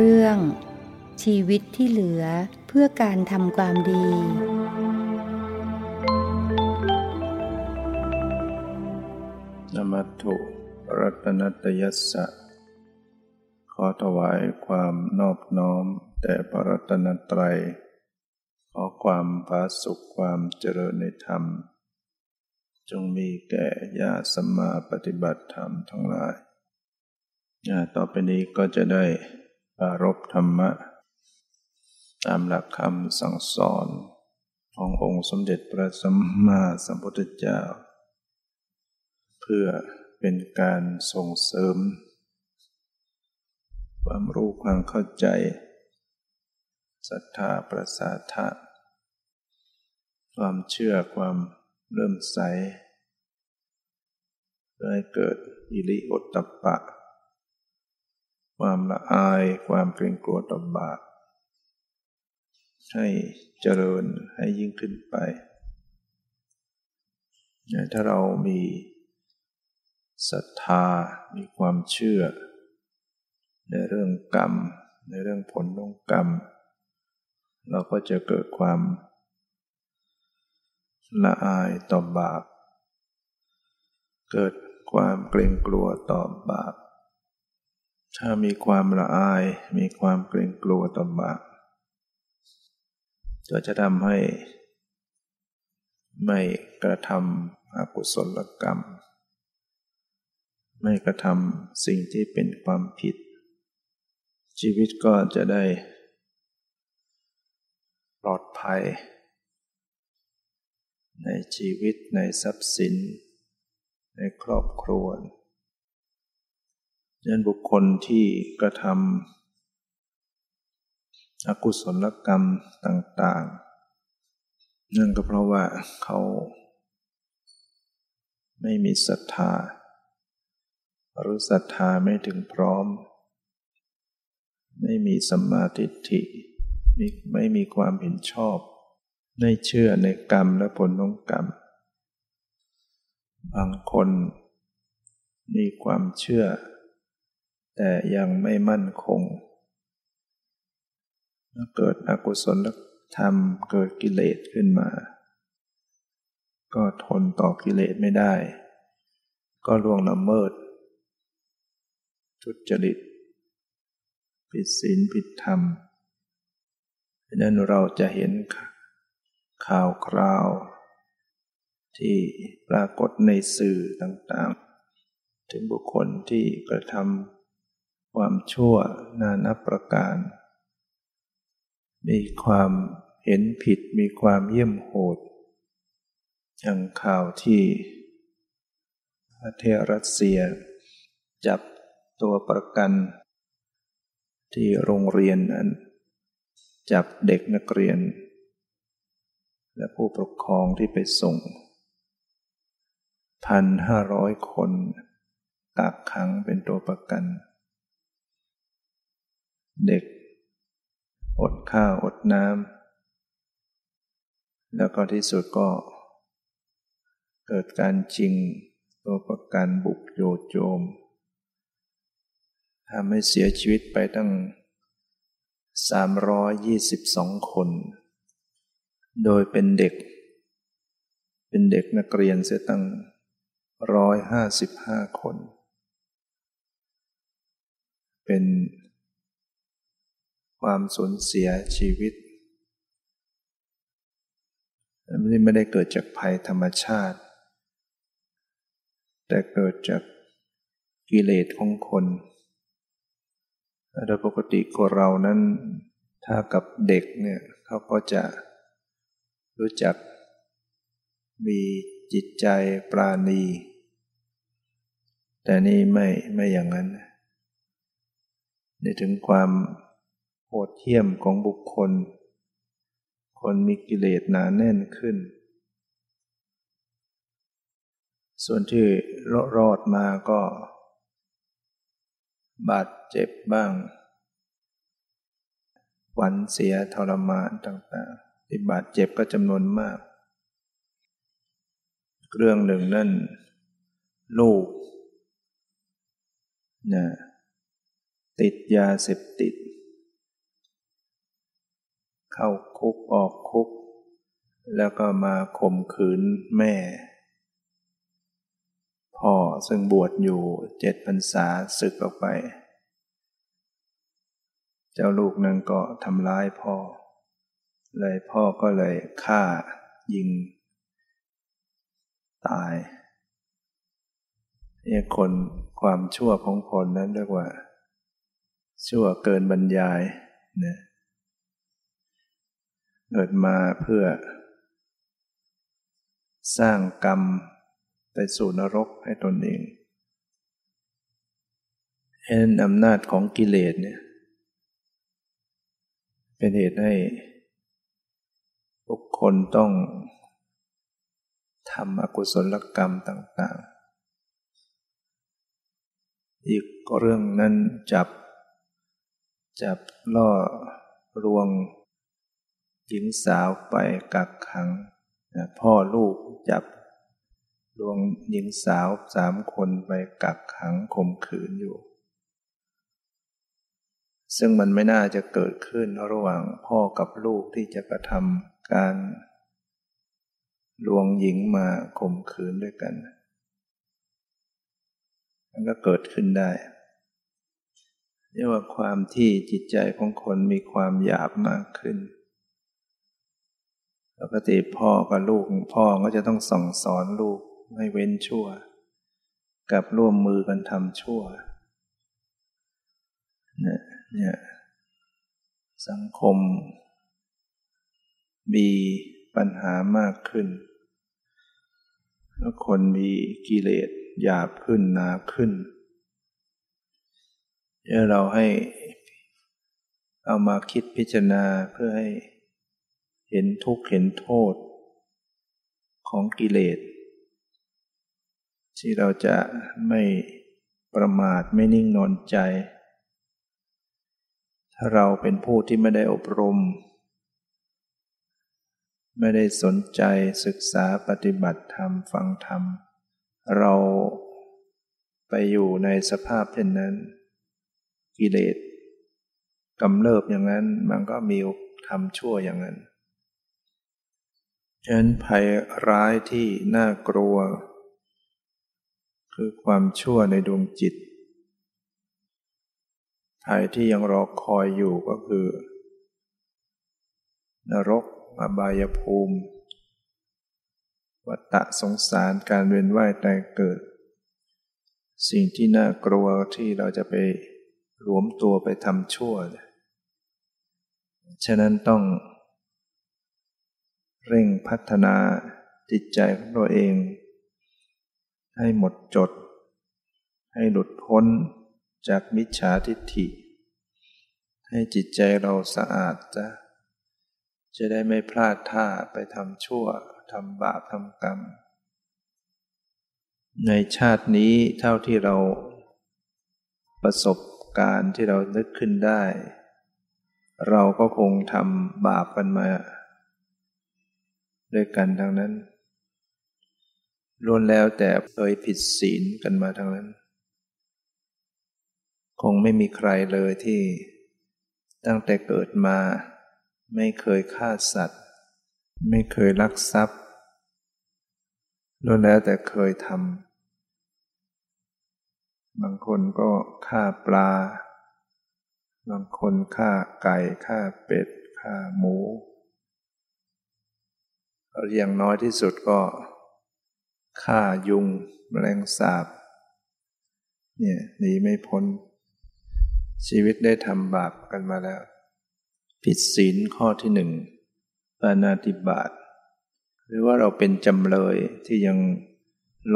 เรื่อง ชีวิตที่เหลือเพื่อการทำความดี นมัตถุรัตนตยัสสะ ขอถวายความนอบน้อมแด่พระรัตนตรัย ขอความผาสุขความเจริญในธรรม จงมีแก่ญาสัมมาปฏิบัติธรรมทั้งหลายต่อไปนี้ก็จะได้ ปารบธรรมะ ตามหลักคำสั่งสอนขององค์สมเด็จพระสัมมาสัมพุทธเจ้า เพื่อเป็นการส่งเสริม ความรู้ความเข้าใจศรัทธาประสาทะความเชื่อความเริ่มใสเพื่อให้เกิดอิริโอตตปะ ความละอาย ความเกรงกลัวต่อบาปให้เจริญให้ยิ่งขึ้นไป ถ้าเรามีศรัทธา มีความเชื่อ ในเรื่องกรรม ในเรื่องผลของกรรม เราก็จะเกิดความละอายต่อบาป เกิดความเกรงกลัวต่อบาป ถ้ามีความละอายมีความเกรงกลัวต่อบาปก็จะทำให้ไม่กระทำอกุศลกรรม ไม่กระทำสิ่งที่เป็นความผิด ชีวิตก็จะได้ ปลอดภัย ในชีวิตในทรัพย์สิน ในครอบครัว ยันบุคคลที่กระทำอกุศลกรรมต่าง ๆ นั่นก็เพราะว่าเขาไม่มีศรัทธา หรือศรัทธาไม่ถึงพร้อม ไม่มีสัมมาทิฏฐิไม่มีความเห็นชอบไม่เชื่อในกรรมและผลของกรรม บางคนมีความเชื่อ แต่ยังไม่มั่นคง เกิดอกุศลธรรมเกิดกิเลสขึ้นมา ก็ทนต่อกิเลสไม่ได้ ก็ล่วงละเมิด ทุจริต ผิดศีลผิดธรรมดังนั้นเราจะเห็นข่าวคราว ที่ปรากฏในสื่อต่างๆ ถึงบุคคลที่กระทำ ความชั่วนานับประการ มีความเห็นผิดมีความเยี่ยมโหด อย่างข่าวที่ประเทศรัสเซีย จับตัวประกัน ที่โรงเรียนนั้น จับเด็กนักเรียน และผู้ปกครองที่ไปส่งพันห้าร้อยคนกักขังเป็นตัวประกัน เด็ก อดข้าวอดน้ำแล้วก็ที่สุดก็ เกิดการจริงตัวประกันบุกโยโจมทำให้เสียชีวิตไปตั้ง 322 คน โดยเป็นเด็ก เป็นเด็กนักเรียนเสียตั้ง 155 คน เป็น ความสูญเสียชีวิตไม่ได้เกิดจากภัยธรรมชาติ แต่เกิดจากกิเลสของคนโดยปกติคนเรานั้น ถ้ากับเด็กเนี่ยเขาก็จะรู้จักมีจิตใจปราณี แต่นี่ไม่ไม่อย่างนั้นในถึงความ หดเหี้ยมของบุคคล คนมีกิเลสหนาแน่นขึ้น ส่วนที่รอดมาก็ บาดเจ็บบ้างหวันเสียทรมานต่างๆที่บาดเจ็บก็จำนวนมาก เรื่องหนึ่งนั่น ลูกนะติดยาเสพติด เข้าคุกออกคุก แล้วก็มาข่มขืนแม่ พ่อซึ่งบวชอยู่เจ็ดพรรษาศึกออกไป เจ้าลูกนั้นก็ทำร้ายพ่อ เลยพ่อก็เลยฆ่ายิง ตายเนี่ยคนความชั่วของคนนั้นเรียกว่า ชั่วเกินบรรยายนะ เกิดมาเพื่อ สร้างกรรมไปสู่นรกให้ตนเองเห็นอำนาจของกิเลสเนี่ย เป็นเหตุให้บุคคลต้องทำอกุศลกรรมต่างๆ อีกเรื่องนั้นจับ จับล่อรวง หญิงสาวไปกักขัง พ่อลูกจับลวงหญิงสาวสามคนไปกักขังข่มขืนอยู่ ซึ่งมันไม่น่าจะเกิดขึ้นระหว่างพ่อกับลูกที่จะกระทำการลวงหญิงมาข่มขืนด้วยกัน มันก็เกิดขึ้นได้เรียกว่าความที่จิตใจของคนมีความหยาบมากขึ้น ปกติพ่อกับลูกพ่อก็จะต้องสั่งสอนลูกให้เว้นชั่ว กับร่วมมือกันทำชั่วเนี่ยเนี่ยสังคม มีปัญหามากขึ้น แล้วคนมีกิเลสหยาบขึ้นหนาขึ้นเดี๋ยวเราให้เอามาคิดพิจารณาเพื่อให้ เห็นทุกข์เห็นโทษ ของกิเลส ที่เราจะไม่ประมาทไม่นิ่งนอนใจ ถ้าเราเป็นผู้ที่ไม่ได้อบรม ไม่ได้สนใจศึกษาปฏิบัติธรรมฟังธรรม เราไปอยู่ในสภาพเช่นนั้น กิเลสกำเริบอย่างนั้นมันก็มีทำชั่วอย่างนั้น ฉะนั้นภัยร้ายที่น่ากลัว คือความชั่วในดวงจิต ภัยที่ยังรอคอยอยู่ก็คือ นรกอบายภูมิ วัฏสงสารการเวียนว่ายตายเกิด สิ่งที่น่ากลัวที่เราจะไปรวมตัวไปทำชั่ว ฉะนั้นต้อง เร่งพัฒนาจิตใจของตัวเอง ให้หมดจด ให้หลุดพ้นจากมิจฉาทิฏฐิ ให้จิตใจเราสะอาดจะจะได้ไม่พลาดท่าไปทำชั่วทำบาปทำกรรม ในชาตินี้เท่าที่เราประสบการณ์ที่เรานึกขึ้นได้ เราก็คงทำบาปกันมา ด้วยกันทั้งนั้นล้วนแล้วแต่เคยผิดศีลกันมาทั้งนั้น คงไม่มีใครเลยที่ตั้งแต่เกิดมา ไม่เคยฆ่าสัตว์ ไม่เคยลักทรัพย์ล้วนแล้วแต่เคยทำบางคนก็ฆ่าปลา บางคนฆ่าไก่ฆ่าเป็ดฆ่าหมู อย่างน้อยที่สุดก็ฆ่ายุงแมลงสาบ เนี่ยหนีไม่พ้น ชีวิตได้ทำบาปกันมาแล้ว ผิดศีลข้อที่หนึ่งปานาติบาตหรือว่าเราเป็นจำเลยที่ยัง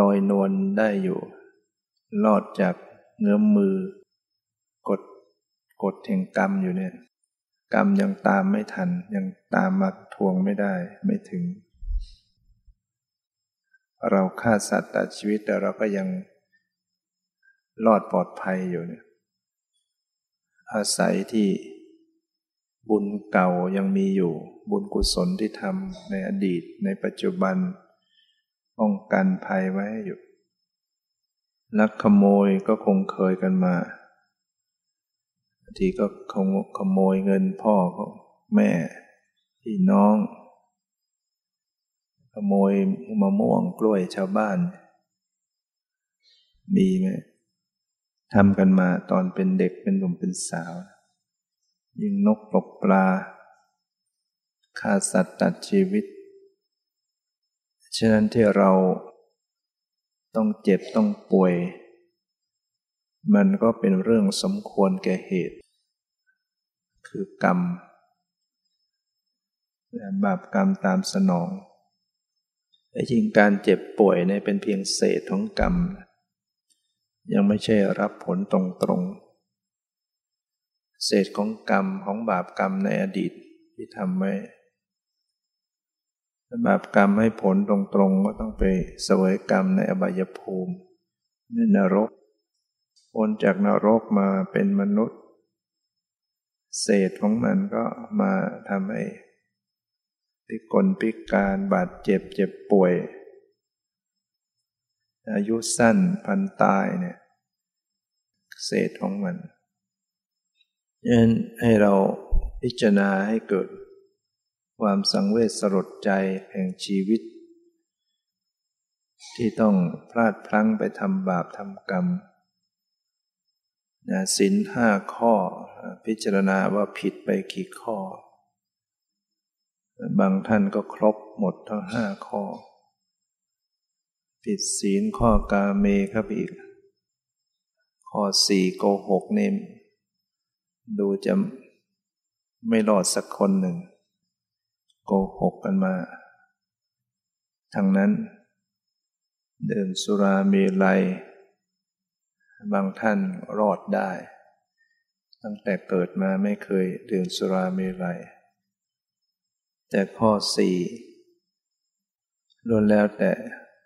ลอยนวลได้อยู่ รอดจากเงื้อมมือกดกดแห่งกรรมอยู่เนี่ย กรรมยังตามไม่ทัน ยังตามมาทวงไม่ได้ไม่ถึง เราฆ่าสัตว์ตัดชีวิตแต่เราก็ยังรอดปลอดภัยอยู่เนี่ยอาศัยที่บุญเก่ายังมีอยู่ บุญกุศลที่ทำในอดีตในปัจจุบันป้องกันภัยไว้อยู่ลักขโมยก็คงเคยกันมาทีก็ขโมยเงินพ่อแม่พี่น้อง โมยมะม่วงกล้วยชาวบ้าน มีไหมทำกันมาตอนเป็นเด็กเป็นหนุ่มเป็นสาว ยิงนกตกปลาฆ่าสัตว์ตัดชีวิต ฉะนั้นที่เราต้องเจ็บต้องป่วย มันก็เป็นเรื่องสมควรแก่เหตุ คือกรรมบาปกรรมตามสนอง แต่จริงการเจ็บป่วยเนี่ยเป็นเพียงเศษของกรรม ยังไม่ใช่รับผลตรงๆ เศษของกรรมของบาปกรรมในอดีตที่ทำไว้บาปกรรมให้ผลตรงๆ ก็ต้องไปเสวยกรรมในอบายภูมิในนรกพ้นจากนรกมาเป็นมนุษย์ เศษของมันก็มาทำให้ พิกลพิการบาดเจ็บเจ็บป่วย อายุสั้นพันตายเนี่ย เศษของมันยันให้เราพิจารณาให้เกิด ความสังเวชสลดใจแห่งชีวิต ที่ต้องพลาดพลั้งไปทำบาปทำกรรมนะสินห้าข้อ พิจารณาว่าผิดไปกี่ข้อ บางท่านก็ครบหมดทั้งห้าข้อ ผิดศีลข้อกาเมครับอีก ข้อสี่โกหกเนมดูจะไม่รอดสักคนหนึ่ง โกหกกันมาทั้งนั้นดื่มสุรามีไรบางท่านรอดได้ ตั้งแต่เกิดมาไม่เคยดื่มสุรามีไร แต่ข้อสี่ล้วนแล้วแต่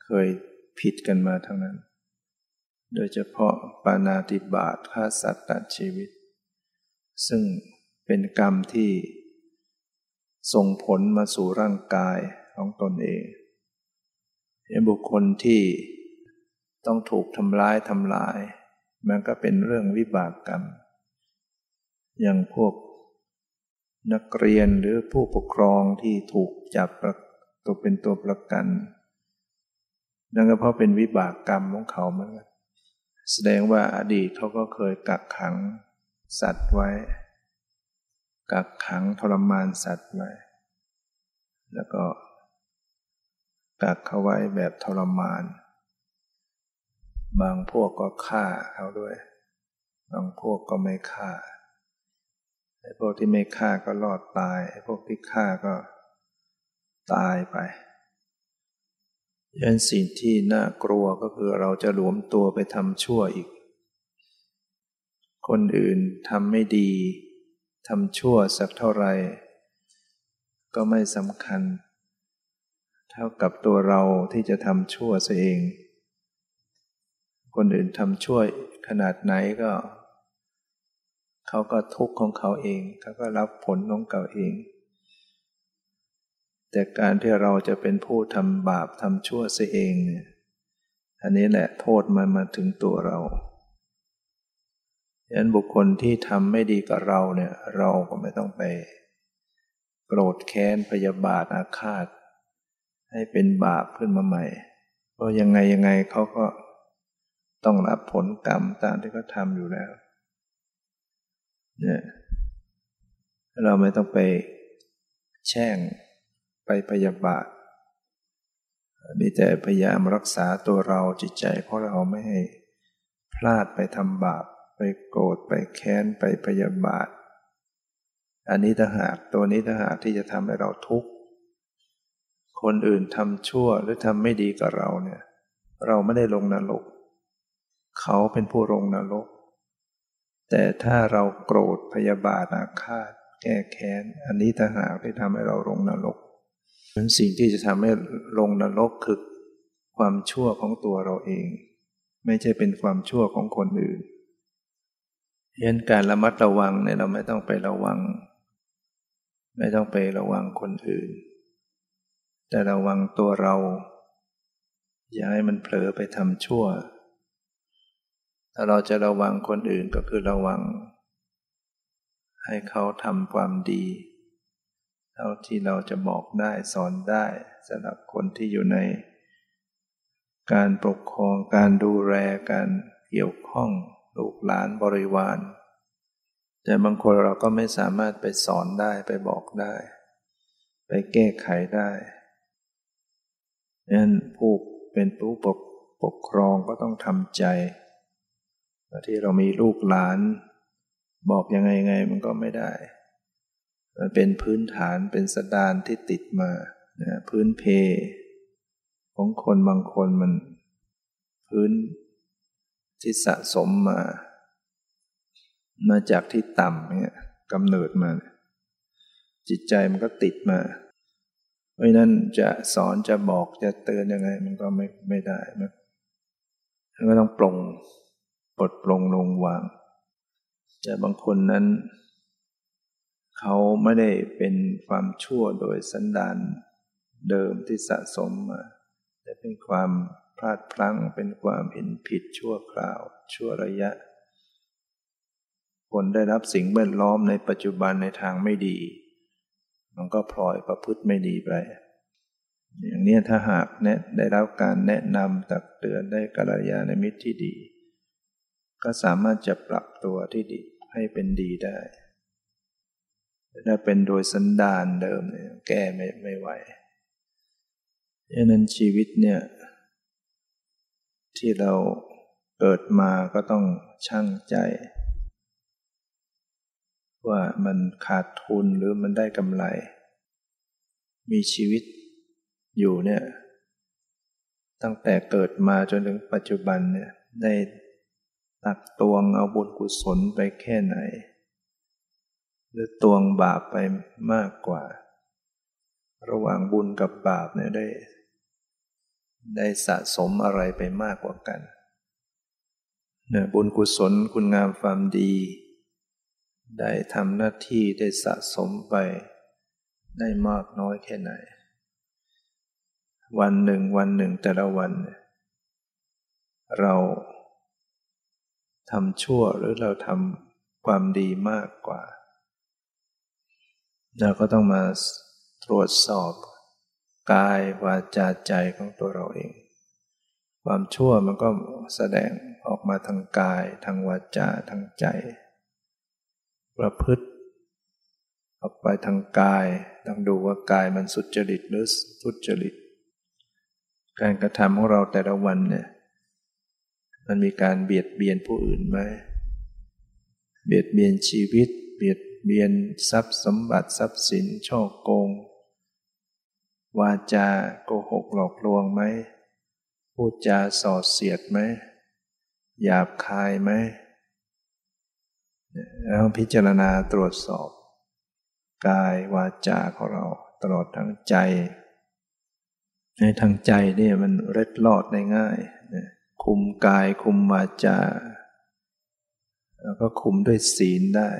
เคยผิดกันมาทั้งนั้น โดยเฉพาะปานาติบาตฆ่าสัตว์ตัดชีวิต ซึ่งเป็นกรรมที่ส่งผลมาสู่ร่างกายของตนเองเป็นบุคคลที่ต้องถูกทำร้ายทำลาย มันก็เป็นเรื่องวิบากกรรม อย่างพวก นักเรียนหรือผู้ปกครองที่ถูกจับตัวเป็นตัวประกัน นั่นก็เพราะเป็นวิบากกรรมของเขาเหมือนกันแสดงว่าอดีตเขาก็เคยกักขังสัตว์ไว้ กักขังทรมานสัตว์ไว้ แล้วก็กักเขาไว้แบบทรมาน บางพวกก็ฆ่าเขาด้วย บางพวกก็ไม่ฆ่า ไอ้พวกที่ไม่ฆ่าก็รอดตาย ไอ้พวกที่ฆ่าก็ตายไปยันสิ่งที่น่ากลัวก็คือเราจะหลวมตัวไปทำชั่วอีก คนอื่นทำไม่ดีทำชั่วสักเท่าไหร่ก็ไม่สำคัญ เท่ากับตัวเราที่จะทำชั่วซะเอง คนอื่นทำชั่วขนาดไหนก็ เขาก็ทุกข์ของเขาเองเขาก็รับผลของเขาเอง แต่การที่เราจะเป็นผู้ทำบาปทำชั่วซะเองเนี่ยอันนี้แหละโทษมันมาถึงตัวเราฉะนั้นบุคคลที่ทำไม่ดีกับเราเนี่ย เราก็ไม่ต้องไปโกรธแค้นพยาบาทอาฆาต ให้เป็นบาปขึ้นมาใหม่ เพราะยังไงยังไงเขาก็ต้องรับผลกรรมตามที่เขาทำอยู่แล้ว เนี่ยเราไม่ต้องไปแช่งไปพยาบาท มีแต่พยายามรักษาตัวเราจิตใจเพราะเราไม่ให้พลาดไปทำบาป ไปโกรธไปแค้นไปพยาบาท อันนี้ถ้าหากตัวนี้ถ้าหากที่จะทำให้เราทุกข์ คนอื่นทำชั่วหรือทำไม่ดีกับเราเนี่ย เราไม่ได้ลงนรก เขาเป็นผู้ลงนรก แต่ถ้าเราโกรธพยาบาทอาฆาต แก้แค้น อันนี้ถ้าหากที่ทำให้เราลงนรกเป็นสิ่งที่จะทำให้ลงนรกคือความชั่วของตัวเราเอง ไม่ใช่เป็นความชั่วของคนอื่นเห็นการระมัดระวังเนี่ยเราไม่ต้องไประวัง ไม่ต้องไประวังคนอื่น แต่ระวังตัวเรา อย่าให้มันเผลอไปทำชั่ว ถ้าเราจะระวังคนอื่นก็คือระวัง ให้เขาทำความดีทท่าที่เราจะบอกได้สอนได้สำหรับคนที่อยู่ใน การปกครองการดูแลการเกี่ยวข้องลูกหลานบริวาร แต่บางคนเราก็ไม่สามารถไปสอนได้ไปบอกได้ ไปแก้ไขได้นั้นผู้เป็นผู้ปกปกครองก็ต้องทำใจ ที่เรามีลูกหลาน บอกยังไงไงมันก็ไม่ได้ มันเป็นพื้นฐานเป็นสดานที่ติดมานะพื้นเพ ของคนบางคนมัน พื้นที่สะสมมา มาจากที่ต่ำเนี่ยกำเนิดมา จิตใจมันก็ติดมา เพราะนั้นจะสอนจะบอกจะเตือนยังไง มันก็ไม่ไม่ได้มันก็ต้องปลง ปลดปลงลงวาง แต่บางคนนั้น เขาไม่ได้เป็นความชั่วโดยสันดานเดิมที่สะสมมา แต่เป็นความพลาดพลั้งเป็นความเห็นผิดชั่วคราว ชั่วระยะ คนได้รับสิ่งแวดล้อมในปัจจุบันในทางไม่ดี มันก็พลอยประพฤติไม่ดีไปอย่างนี้ถ้าหากแนะได้รับการแนะนำตักเตือนได้กัลยาณมิตรที่ดี ก็สามารถจะปรับตัวที่ดีให้เป็นดีได้ถ้าเป็นโดยสันดานเดิมเนี่ยแก้ไม่ไม่ไหวดังนั้นชีวิตเนี่ย ที่เราเกิดมาก็ต้องชั่งใจ ว่ามันขาดทุนหรือมันได้กำไร มีชีวิตอยู่เนี่ย ตั้งแต่เกิดมาจนถึงปัจจุบันเนี่ยได้ ตักตวงเอาบุญกุศลไปแค่ไหน หรือตวงบาปไปมากกว่า ระหว่างบุญกับบาปเนี่ยได้ ได้สะสมอะไรไปมากกว่ากันเนี่ยบุญกุศลคุณงามความดี ได้ทำหน้าที่ได้สะสมไป ได้มากน้อยแค่ไหน วันหนึ่งวันหนึ่งแต่ละวัน เรา ทำชั่วหรือเราทำความดีมากกว่า เราก็ต้องมาตรวจสอบกายวาจาใจของตัวเราเอง ความชั่วมันก็แสดงออกมาทางกาย ทางวาจาทางใจ ประพฤติออกไปทางกายต้องดูว่ากายมันสุจริตหรือทุจริต การกระทำของเราแต่ละวันเนี่ย มันมีการเบียดเบียนผู้อื่นไหมเบียดเบียนชีวิต เบียดเบียนทรัพย์สมบัติทรัพย์สินช่อโกง วาจาโกหกหลอกลวงไหมพูดจาส่อเสียดไหมหยาบคายไหมแล้วพิจารณาตรวจสอบ กายวาจาของเราตลอดทั้งใจ ในทางใจเนี่ยมันเร็ดลอดได้ง่าย คุมกายคุมวาจา แล้วก็คุมด้วยศีลได้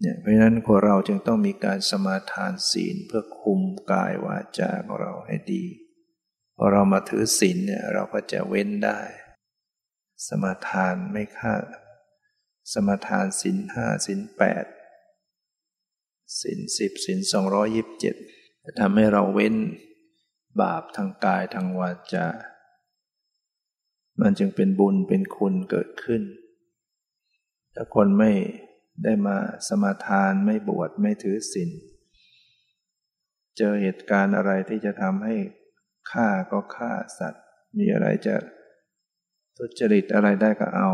เนี่ยเพราะฉะนั้นคนเราจึงต้องมีการสมาทานศีลเพื่อคุมกายวาจาของเราให้ดีพอเรามาถือศีลเนี่ยเราก็จะเว้นได้ สมาทานไม่ฆ่า สมาทานศีลห้าศีลแปดศีลสิบศีลสองร้อยิบเจ็ดจะทำให้เราเว้นบาปทางกายทางวาจา มันจึงเป็นบุญเป็นคุณเกิดขึ้น ถ้าคนไม่ได้มาสมาทานไม่บวชไม่ถือศีลเจอเหตุการณ์อะไรที่จะทำให้ฆ่าก็ฆ่าสัตว์ มีอะไรจะทุจริตอะไรได้ก็เอา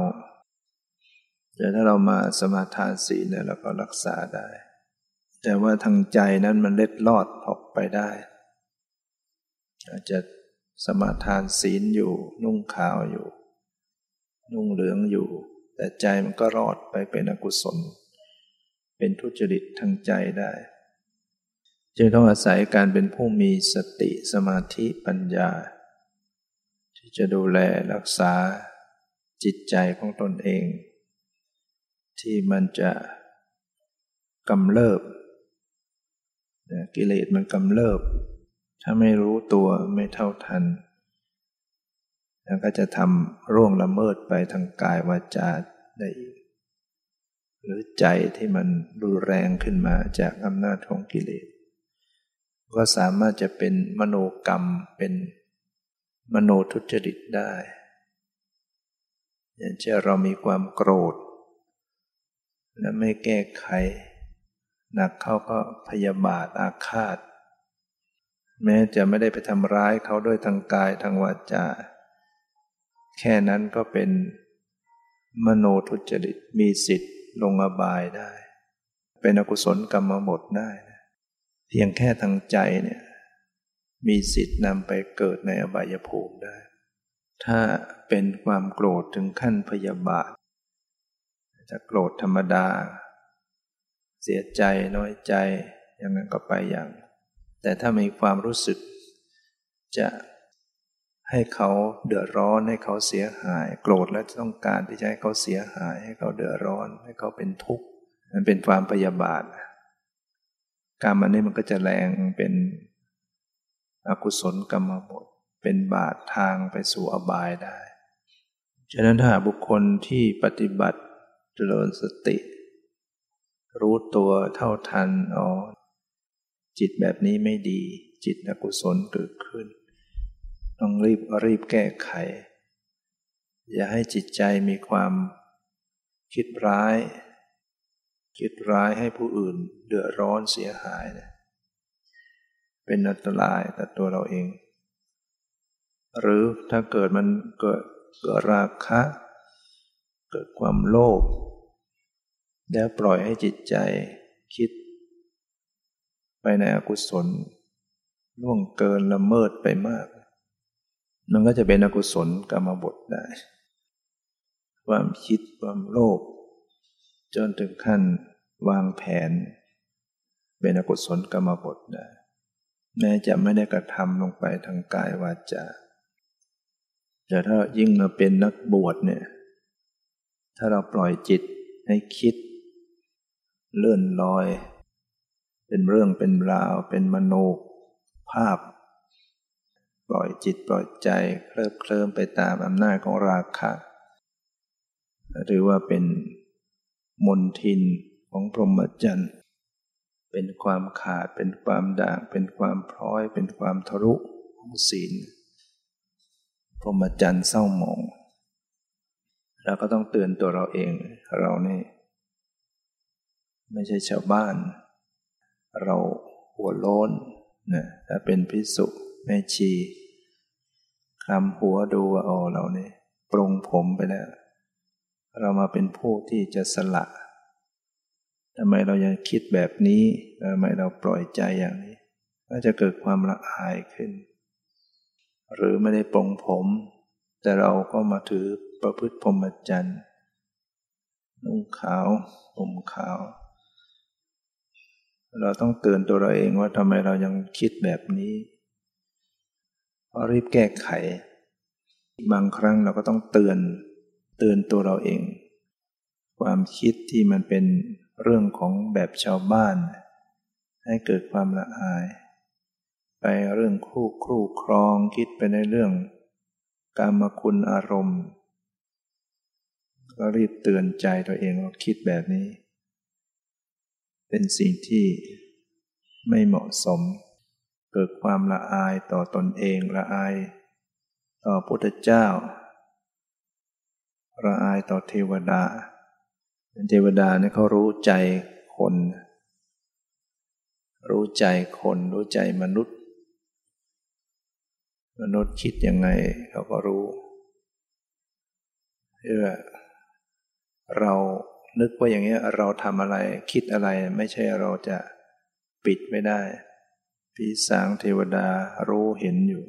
แต่ถ้าเรามาสมาทานศีลเนี่ยเราก็รักษาได้ แต่ว่าทางใจนั้นมันเล็ดลอดออกไปได้ อาจจะ สมาทานศีลอยู่ นุ่งขาวอยู่ นุ่งเหลืองอยู่ แต่ใจมันก็รอดไปเป็นอกุศล เป็นทุจริตทางใจได้ จึงต้องอาศัยการเป็นผู้มีสติสมาธิปัญญา ที่จะดูแลรักษาจิตใจของตนเอง ที่มันจะกำเริบกิเลสมันกำเริบ ถ้าไม่รู้ตัวไม่เท่าทันแล้วก็จะทำร่วงละเมิดไปทางกายวาจาได้อีก หรือใจที่มันรุนแรงขึ้นมาจากอำนาจของกิเลส ก็สามารถจะเป็นมโนกรรมเป็นมโนทุจริตได้อย่างเช่นเรามีความโกรธ และไม่แก้ไข หนักเขาก็พยาบาทอาฆาต แม้จะไม่ได้ไปทำร้ายเขาด้วยทางกายทางวาจา แค่นั้นก็เป็นมโนทุจริตมีสิทธิ์ลงอบายได้ เป็นอกุศลกรรมหมดได้ เพียงแค่ทางใจเนี่ยมีสิทธิ์นำไปเกิดในอบายภูมิได้ ถ้าเป็นความโกรธถึงขั้นพยาบาท จะโกรธธรรมดา เสียใจน้อยใจอย่างนั้นก็ไปอย่าง แต่ถ้ามีความรู้สึก จะให้เขาเดือดร้อนให้เขาเสียหาย โกรธและต้องการที่จะให้เขาเสียหาย ให้เขาเดือดร้อน ให้เขาเป็นทุกข์มันเป็นความพยาบาทการมันนี้มันก็จะแรงเป็นอกุศลกรรมบทเป็นบาททางไปสู่อบายได้ ฉะนั้นถ้าบุคคลที่ปฏิบัติเจริญสติ รู้ตัวเท่าทันอ๋อ จิตแบบนี้ไม่ดี จิตอกุศลเกิดขึ้น ต้องรีบรีบแก้ไข อย่าให้จิตใจมีความคิดร้าย คิดร้ายให้ผู้อื่นเดือดร้อนเสียหายนะเป็นอันตรายต่อตัวเราเอง หรือถ้าเกิดมันเกิดเกิดราคะ เกิดความโลภแล้วปล่อยให้จิตใจคิด ไปในอกุศลล่วงเกินละเมิดไปมาก มันก็จะเป็นอกุศลกรรมบทได้ ความคิดความโลภจนถึงขั้นวางแผน เป็นอกุศลกรรมบทได้แม้จะไม่ได้กระทำลงไปทางกายวาจาแต่ถ้ายิ่งเราเป็นนักบวชเนี่ย ถ้าเราปล่อยจิตให้คิด เลื่อนลอย เป็นเรื่องเป็นราวเป็นมโนภาพ ปล่อยจิตปล่อยใจเคลิบเคลิ้มไปตามอำนาจของราคะหรือว่าเป็นมนทินของพรหมจรรย์เป็นความขาดเป็นความด่าง เป็นความพร้อย เป็นความทะลุของศีลพรหมจรรย์เศร้าหมองเราก็ต้องเตือนตัวเราเองเรานี่ ไม่ใช่ชาวบ้าน เราหัวโล้นนะถ้าเป็นพิสุแม่ชีคลำหัวดูว่าอ๋อเรานี่ปรงผมไปแล้ว เรามาเป็นผู้ที่จะสละทำไมเรายังคิดแบบนี้ทำไมเราปล่อยใจอย่างนี้ ก็จะเกิดความละอายขึ้น หรือไม่ได้ปรงผม แต่เราก็มาถือประพฤติพรหมจรรย์นุ่งขาวผมขาว เราต้องเตือนตัวเราเองว่าทำไมเรายังคิดแบบนี้พอรีบแก้ไข บางครั้งเราก็ต้องเตือนเตือนตัวเราเอง ความคิดที่มันเป็นเรื่องของแบบชาวบ้าน ให้เกิดความละอาย ไปเรื่องคู่ครูครองคิดไปในเรื่องกามคุณอารมณ์ ก็รีบเตือนใจตัวเองว่าคิดแบบนี้ เป็นสิ่งที่ไม่เหมาะสม เกิดความละอายต่อตนเองละอาย ต่อพุทธเจ้าละอายต่อเทวดาเทวดาเนี่ยเขารู้ใจคน รู้ใจคนรู้ใจมนุษย์ มนุษย์คิดยังไงเขาก็รู้เพื่อเรา นึกว่าอย่างนี้เราทำอะไรคิดอะไรไม่ใช่เราจะปิดไม่ได้ปีสางเทวดารู้เห็นอยู่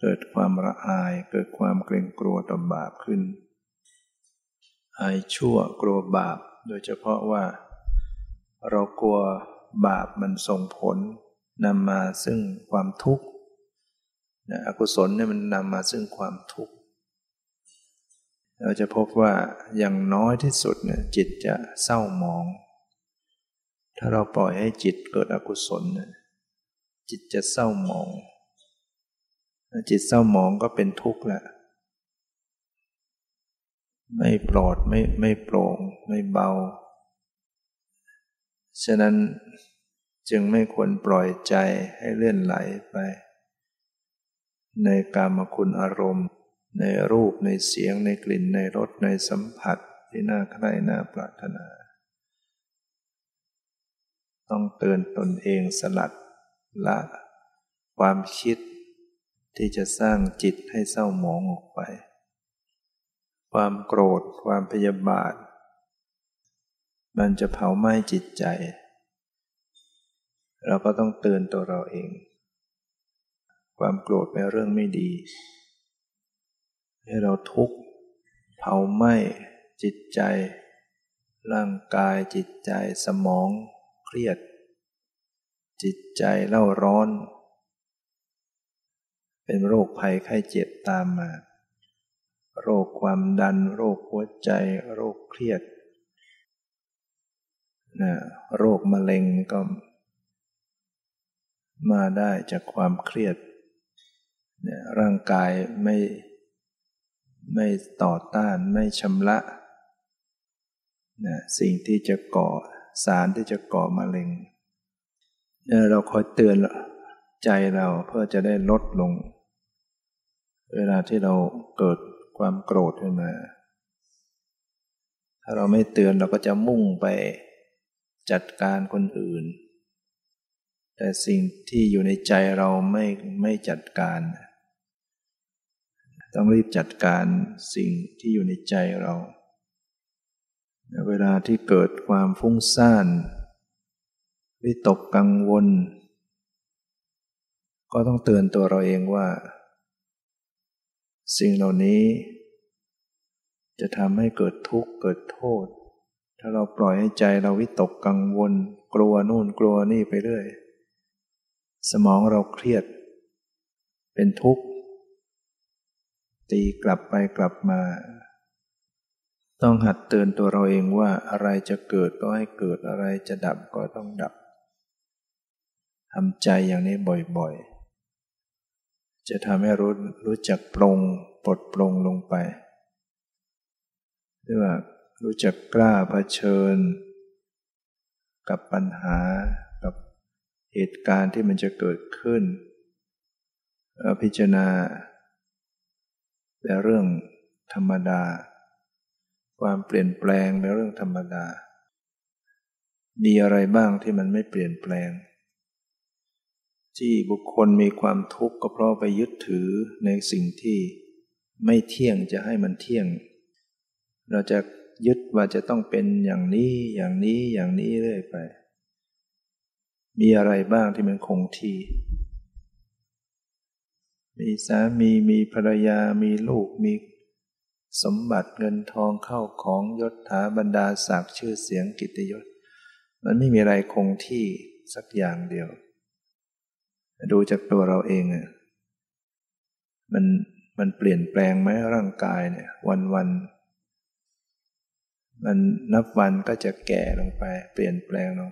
เกิดความระอายเกิดความเกรงกลัวต่อบาปขึ้น อายชั่วกลัวบาป โดยเฉพาะว่า เรากลัวบาปมันส่งผลนำมาซึ่งความทุกข์อกุศลเนี่ยมันนำมาซึ่งความทุกข์ เราจะพบว่าอย่างน้อยที่สุดเนี่ยจิตจะเศร้าหมอง ถ้าเราปล่อยให้จิตเกิดอกุศลเนี่ยจิตจะเศร้าหมอง จิตเศร้าหมองก็เป็นทุกข์แหละไม่ปลอดไม่ไม่โปร่งไม่เบา ฉะนั้นจึงไม่ควรปล่อยใจให้เลื่อนไหลไป ในกามคุณอารมณ์ ในรูปในเสียงในกลิ่นในรสในสัมผัสที่น่าใคร่น่าปรารถนา ต้องเตือนตนเองสลัดละความคิดที่จะสร้างจิตให้เศร้าหมองออกไป ความโกรธความพยาบาท มันจะเผาไหม้จิตใจ เราก็ต้องเตือนตัวเราเอง ความโกรธเป็นเรื่องไม่ดี ให้เราทุกข์เผาไหม้จิตใจ ร่างกายจิตใจสมองเครียด จิตใจเล่าร้อน เป็นโรคภัยไข้เจ็บตามมา โรคความดัน โรคหัวใจ โรคเครียดนะโรคมะเร็งก็ มาได้จากความเครียดนี่ยร่างกายไม่ ไม่ต่อต้านไม่ชำระนะสิ่งที่จะก่อสารที่จะก่อมะเร็งเนี่ยเราคอยเตือนใจเราเพื่อจะได้ลดลง เวลาที่เราเกิดความโกรธขึ้นมา ถ้าเราไม่เตือนเราก็จะมุ่งไปจัดการคนอื่น แต่สิ่งที่อยู่ในใจเราไม่ไม่จัดการ ต้องรีบจัดการสิ่งที่อยู่ในใจเรา เวลาที่เกิดความฟุ้งซ่าน วิตกกังวล ก็ต้องเตือนตัวเราเองว่า สิ่งเหล่านี้ จะทำให้เกิดทุกข์เกิดโทษ ถ้าเราปล่อยให้ใจเราวิตกกังวล กลัวนู่นกลัวนี่ไปเรื่อย สมองเราเครียด เป็นทุกข์ ตีกลับไปกลับมา ต้องหัดเตือนตัวเราเองว่าอะไรจะเกิดก็ให้เกิดอะไรจะดับก็ต้องดับทำใจอย่างนี้บ่อยๆ จะทำให้รู้รู้จักปรงปลดปรงลงไปหรือว่ารู้จักกล้าเผชิญ กับปัญหากับเหตุการณ์ที่มันจะเกิดขึ้น พิจารณา เป็นเรื่องธรรมดา ความเปลี่ยนแปลงเป็นเรื่องธรรมดามีอะไรบ้างที่มันไม่เปลี่ยนแปลง ที่บุคคลมีความทุกข์ก็เพราะไปยึดถือในสิ่งที่ไม่เที่ยงจะให้มันเที่ยง เราจะยึดว่าจะต้องเป็นอย่างนี้อย่างนี้อย่างนี้เรื่อยไป มีอะไรบ้างที่มันคงที่ มีสามีมีภรรยามีลูกมี สมบัติเงินทองเข้าของยศถาบรรดาศักดิ์ชื่อเสียงกิตยศ มันไม่มีอะไรคงที่สักอย่างเดียว ดูจากตัวเราเองอะมันมันเปลี่ยนแปลงไหมร่างกายเนี่ย วันวันมันนับวันก็จะแก่ลงไป เปลี่ยนแปลงลง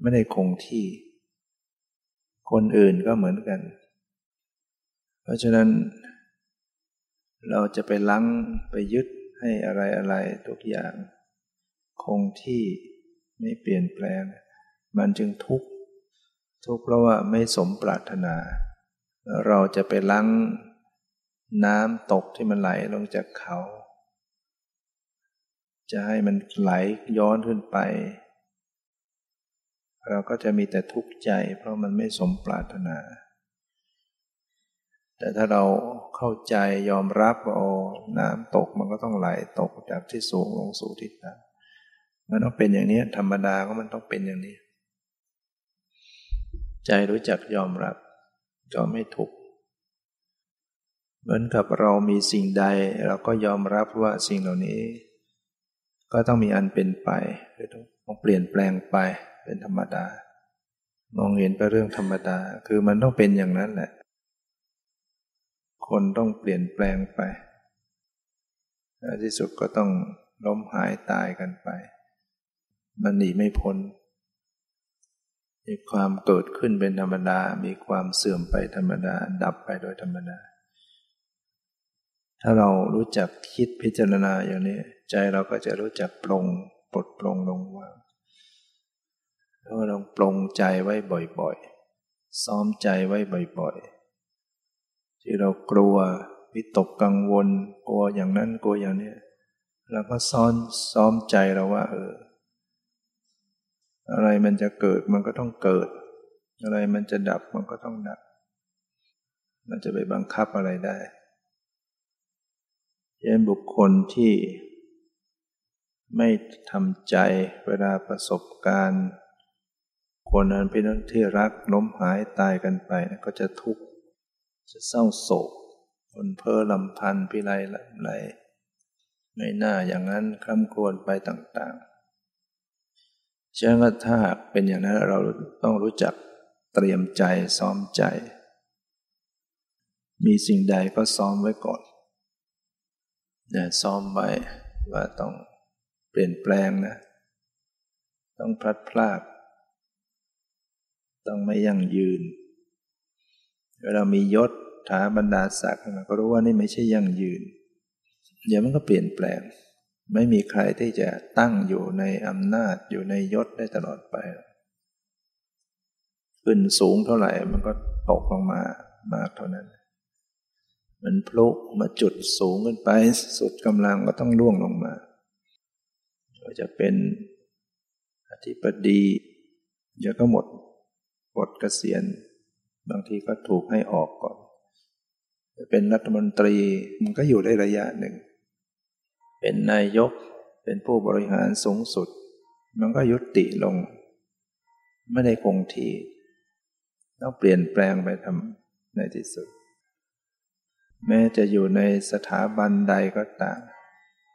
ไม่ได้คงที่ คนอื่นก็เหมือนกัน ราะฉะนั้น เราจะไปลังไปยึดให้อะไรอะไรทุกอย่าง คงที่ไม่เปลี่ยนแปลง มันจึงทุกข์ทุกข์เพราะว่าไม่สมปรารถนา เราจะไปล้างน้ำตกที่มันไหลลงจากเขา จะให้มันไหลย้อนขึ้นไป เราก็จะมีแต่ทุกข์ใจ เพราะมันไม่สมปรารถนา แต่ถ้าเราเข้าใจยอมรับว่าโอ้น้ำตกมันก็ต้องไหลตกจากที่สูงลงสู่ที่ต่ำมันต้องเป็นอย่างนี้ธรรมดาก็มันต้องเป็นอย่างนี้ ใจรู้จักยอมรับยอมไม่ถูกเหมือนกับเรามีสิ่งใด เราก็ยอมรับว่าสิ่งเหล่านี้ ก็ต้องมีอันเป็นไปคือต้องเปลี่ยนแปลงไปเป็นธรรมดามองเห็นไปเรื่องธรรมดา คือมันต้องเป็นอย่างนั้นแหละ คนต้องเปลี่ยนแปลงไปที่สุดก็ต้องล้มหายตายกันไป มันหนีไม่พ้น มีความเกิดขึ้นเป็นธรรมดา มีความเสื่อมไปธรรมดา ดับไปโดยธรรมดา ถ้าเรารู้จักคิดพิจารณาอย่างนี้ ใจเราก็จะรู้จักปรงปลดปรงลงว่างเราลองปรงใจไว้บ่อยๆ ซ้อมใจไว้บ่อยๆ ที่เรากลัววิตกกังวล กลัวอย่างนั้นกลัวอย่างนี้เราก็ซ้อนซ้อมใจเราว่า เออ อะไรมันจะเกิดมันก็ต้องเกิด อะไรมันจะดับมันก็ต้องดับ มันจะไปบังคับอะไรได้เช่นบุคคลที่ไม่ทำใจเวลาประสบการณ์ คนนั้นเป็นที่รักล้มหายตายกันไปก็จะทุกข์ จะเศร้าโศกคนเพ้อลำพันพิไรลำไรไม่น่าอย่างนั้นคร่ำครวญไปต่างๆเชื่อว่าถ้าหากเป็นอย่างนั้นเราต้องรู้จักเตรียมใจซ้อมใจ มีสิ่งใดก็ซ้อมไว้ก่อนเนี่ยซ้อมไว้ว่าต้องเปลี่ยนแปลงนะ ต้องพลัดพราก ต้องไม่ยั่งยืน เวลามียศถาบรรดาศักดิ์ก็รู้ว่านี่ไม่ใช่ยั่งยืน เดี๋ยวมันก็เปลี่ยนแปลง ไม่มีใครที่จะตั้งอยู่ในอำนาจอยู่ในยศได้ตลอดไป ขึ้นสูงเท่าไหร่มันก็ตกลงมามากเท่านั้น มันพลุมาจุดสูงขึ้นไป สุดกำลังก็ต้องล่วงลงมาก็จะเป็นอธิบดีเดี๋ยวก็หมดบทเกษียณ บางทีก็ถูกให้ออกก่อนจะเป็นรัฐมนตรีมันก็อยู่ได้ระยะหนึ่ง เป็นนายกเป็นผู้บริหารสูงสุด มันก็ยุติลง ไม่ได้คงทีต้องเปลี่ยนแปลงไปทำในที่สุด แม้จะอยู่ในสถาบันใดก็ตาม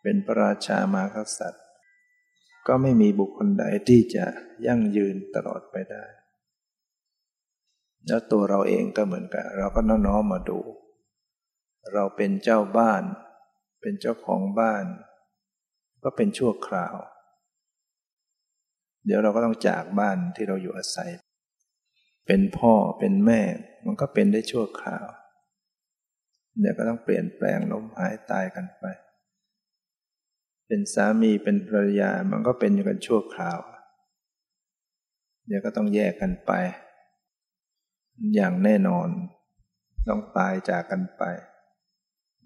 เป็นพระราชามากษัตริย์ ก็ไม่มีบุคคลใดที่จะยั่งยืนตลอดไปได้ แล้วตัวเราเองก็เหมือนกัน เราก็น้อมมาดู เราเป็นเจ้าบ้าน เป็นเจ้าของบ้าน ก็เป็นชั่วคราว เดี๋ยวเราก็ต้องจากบ้านที่เราอยู่อาศัย เป็นพ่อเป็นแม่ มันก็เป็นได้ชั่วคราว เดี๋ยวก็ต้องเปลี่ยนแปลงล้มหายตายกันไป เป็นสามีเป็นภรรยามันก็เป็นอยู่กันชั่วคราว เดี๋ยวก็ต้องแยกกันไป อย่างแน่นอน ต้องตายจากกันไป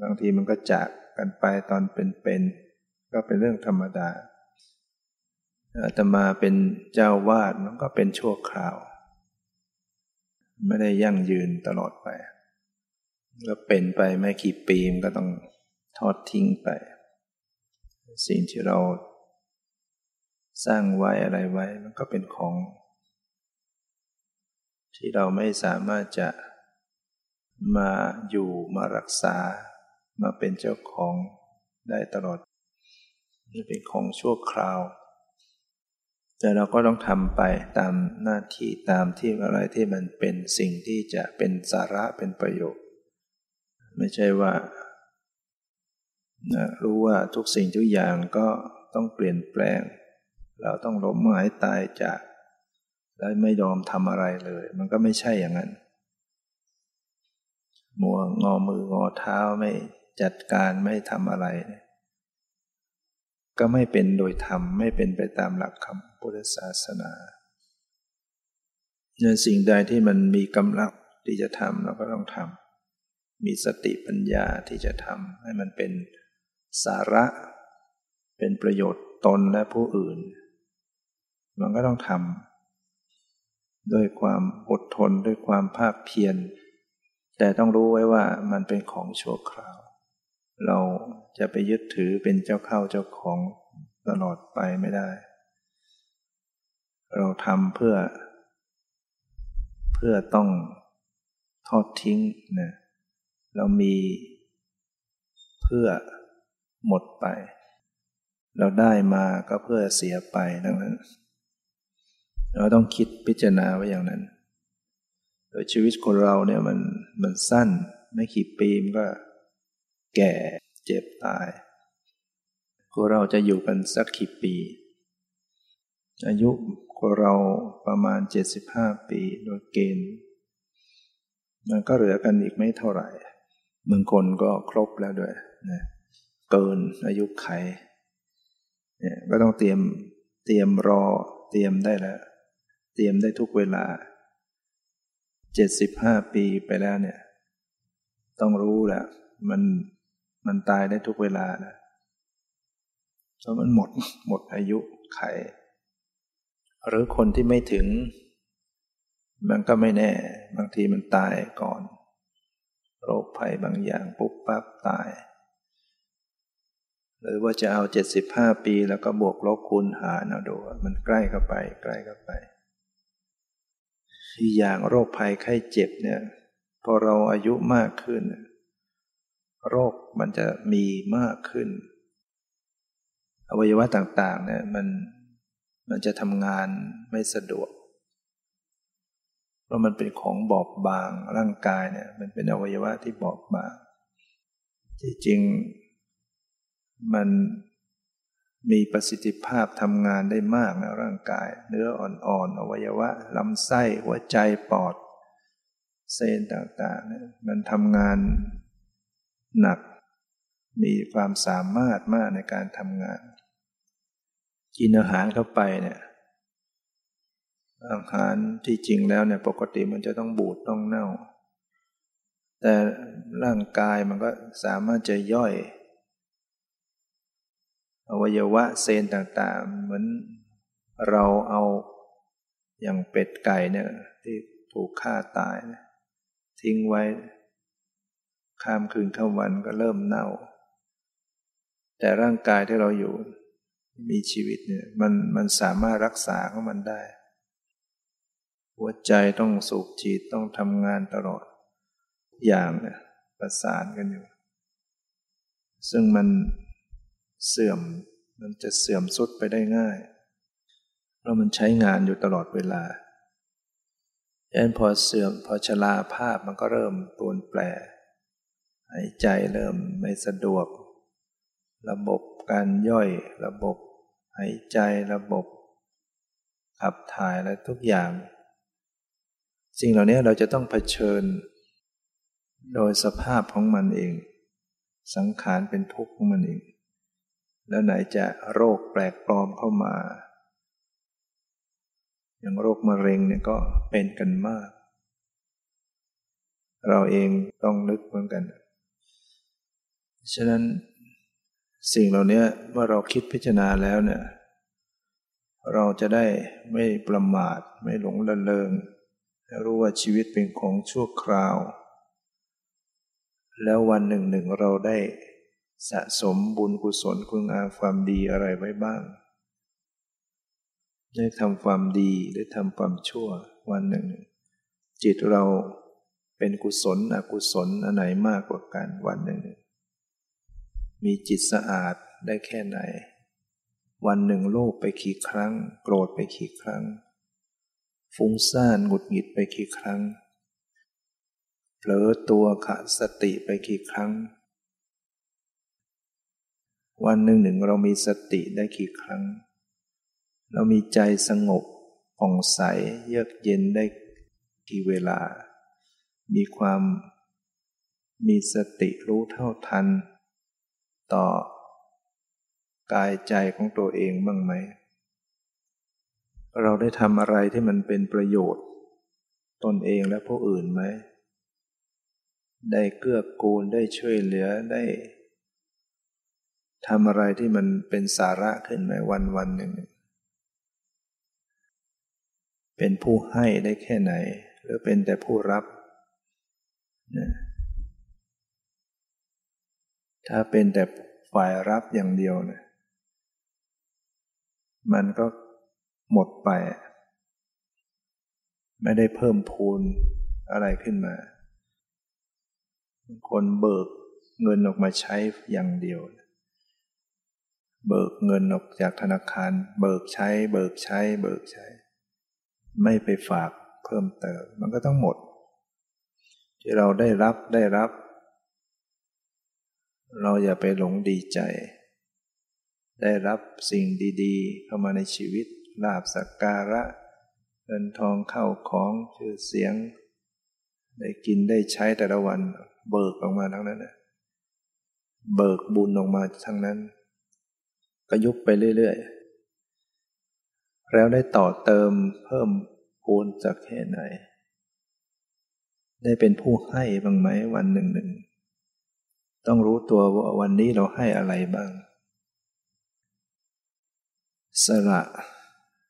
บางทีมันก็จากกันไปตอนเป็นๆก็เป็นเรื่องธรรมดาอาตมาเป็นเจ้าวาดมันก็เป็นชั่วคราว ไม่ได้ยั่งยืนตลอดไปก็เป็นไปไม่กี่ปีมันก็ต้องทอดทิ้งไป สิ่งที่เราสร้างไว้อะไรไว้ มันก็เป็นของ ที่เราไม่สามารถจะมาอยู่มารักษา มาเป็นเจ้าของได้ตลอดนี่เป็นของชั่วคราว แต่เราก็ต้องทำไปตามหน้าที่ตามที่อะไรที่มันเป็นสิ่งที่จะเป็นสาระเป็นประโยชน์ ไม่ใช่ว่านะรู้ว่าทุกสิ่งทุกอย่างก็ต้องเปลี่ยนแปลง เราต้องล้มหายตายจาก แล้วไม่ยอมทำอะไรเลย มันก็ไม่ใช่อย่างนั้น มัวงอมืองอเท้าไม่จัดการไม่ทำอะไร ก็ไม่เป็นโดยธรรม ไม่เป็นไปตามหลักคำพุทธศาสนาในสิ่งใดที่มันมีกำลังที่จะทำเราก็ต้องทำมีสติปัญญาที่จะทำให้มันเป็นสาระ เป็นประโยชน์ตนและผู้อื่น มันก็ต้องทำ ด้วยความอดทนด้วยความภาคเพียร แต่ต้องรู้ไว้ว่ามันเป็นของชั่วคราว เราจะไปยึดถือเป็นเจ้าเข้าเจ้าของตลอดไปไม่ได้ เราทำเพื่อ เพื่อต้องทอดทิ้งนะเรามีเพื่อหมดไป เราได้มาก็เพื่อเสียไปดังนั้น เราต้องคิดพิจารณาไว้อย่างนั้น โดยชีวิตคนเราเนี่ยมันมันสั้น ไม่กี่ปีมันก็แก่เจ็บตายคนเราจะอยู่กันสักกี่ปี อายุคนเราประมาณ 75 ปีโดยเกณฑ์ มันก็เหลือกันอีกไม่เท่าไหร่บางคนก็ครบแล้วด้วยนะเกินอายุไขเนี่ยก็ต้องเตรียมเตรียมรอเตรียมได้แล้ว เตรียมได้ทุกเวลาเจ็ดสิบห้าปีไปแล้วเนี่ย ต้องรู้แหละมันมันตายได้ทุกเวลานะเพราะมันหมดหมดอายุไข หรือคนที่ไม่ถึง มันก็ไม่แน่ บางทีมันตายก่อน โรคภัยบางอย่างปุ๊บปั๊บตาย หรือว่าจะเอาเจ็ดสิบห้าปีแล้วก็บวกลบคูณหารเอาดู มันใกล้เข้าไป ใกล้เข้าไป อีกอย่างโรคภัยไข้เจ็บเนี่ยพอเราอายุมากขึ้น โรคมันจะมีมากขึ้น อวัยวะต่างๆเนี่ยมันมันจะทำงานไม่สะดวกเพราะมันเป็นของบอบบางร่างกายเนี่ยมันเป็นอวัยวะที่บอบบางจริงๆมัน มีประสิทธิภาพทำงานได้มากนะร่างกาย เนื้ออ่อนๆอวัยวะลำไส้หัวใจปอดเซลล์ต่างๆเนี่ยมันทำงานหนัก มีความสามารถมากในการทำงาน กินอาหารเข้าไปเนี่ยอาหารที่จริงแล้วเนี่ยปกติมันจะต้องบูดต้องเน่า แต่ร่างกายมันก็สามารถจะย่อย อวัยวะเซนต่างๆ เหมือนเราเอาอย่างเป็ดไก่เนี่ยที่ถูกฆ่าตาย ทิ้งไว้ ข้ามคืนข้ามวันก็เริ่มเน่า แต่ร่างกายที่เราอยู่มีชีวิตเนี่ยมันมันสามารถรักษาของมันได้ หัวใจต้องสูบฉีดต้องทำงานตลอด อย่างเนี่ยประสานกันอยู่ ซึ่งมัน เสื่อม มันจะเสื่อมสุดไปได้ง่าย เพราะมันใช้งานอยู่ตลอดเวลาดังนั้นพอเสื่อมพอชราภาพมันก็เริ่มปรวนแปรหายใจเริ่มไม่สะดวก ระบบการย่อยระบบหายใจระบบ ขับถ่ายและทุกอย่าง สิ่งเหล่านี้เราจะต้องเผชิญ โดยสภาพของมันเอง สังขารเป็นทุกข์ของมันเอง แล้วไหนจะโรคแปลกปลอมเข้ามา อย่างโรคมะเร็งเนี่ยก็เป็นกันมาก เราเองต้องนึกเหมือนกัน ฉะนั้นสิ่งเหล่านี้เมื่อเราคิดพิจารณาแล้วเนี่ย เราจะได้ไม่ประมาทไม่หลงละเลงรู้ว่าชีวิตเป็นของชั่วคราว แล้ววันหนึ่งหนึ่งเราได้ สะสมบุญกุศลคุณงามความดีอะไรไว้บ้าง ได้ทำความดีได้ทำความชั่ววันหนึ่ง จิตเราเป็นกุศลอกุศลอันไหนมากกว่ากันวันหนึ่ง มีจิตสะอาดได้แค่ไหน วันหนึ่งโลภไปกี่ครั้ง โกรธไปกี่ครั้ง ฟุ้งซ่านหงุดหงิดไปกี่ครั้งเผลอตัวขาดสติไปกี่ครั้ง วันหนึ่งหนึ่งเรามีสติได้กี่ครั้ง เรามีใจสงบผ่องใสเยือกเย็นได้กี่เวลา มีความมีสติรู้เท่าทัน ต่อกายใจของตัวเองบ้างไหม เราได้ทำอะไรที่มันเป็นประโยชน์ ตนเองและผู้อื่นไหม ได้เกื้อกูลได้ช่วยเหลือได้ ทำอะไรที่มันเป็นสาระขึ้นไหมวันวันหนึ่ง เป็นผู้ให้ได้แค่ไหน หรือเป็นแต่ผู้รับนะถ้าเป็นแต่ฝ่ายรับอย่างเดียวนะมันก็หมดไป ไม่ได้เพิ่มพูนอะไรขึ้นมา คนเบิกเงินออกมาใช้อย่างเดียวนะ เบิกเงินออกจากธนาคาร เบิกใช้ เบิกใช้ เบิกใช้ ไม่ไปฝากเพิ่มเติม มันก็ต้องหมด ที่เราได้รับได้รับ เราอย่าไปหลงดีใจ ได้รับสิ่งดีๆ เข้ามาในชีวิตลาบสักการะเงินทองเข้าของชื่อเสียง ได้กินได้ใช้แต่ละวัน เบิกออกมาทั้งนั้นเบิกบุญออกมาทั้งนั้น ก็ยุบไปเรื่อยๆ แล้วได้ต่อเติมเพิ่มพูนสักแค่ไหน ได้เป็นผู้ให้บ้างไหมวันหนึ่งหนึ่งต้องรู้ตัวว่าวันนี้เราให้อะไรบ้าง สละ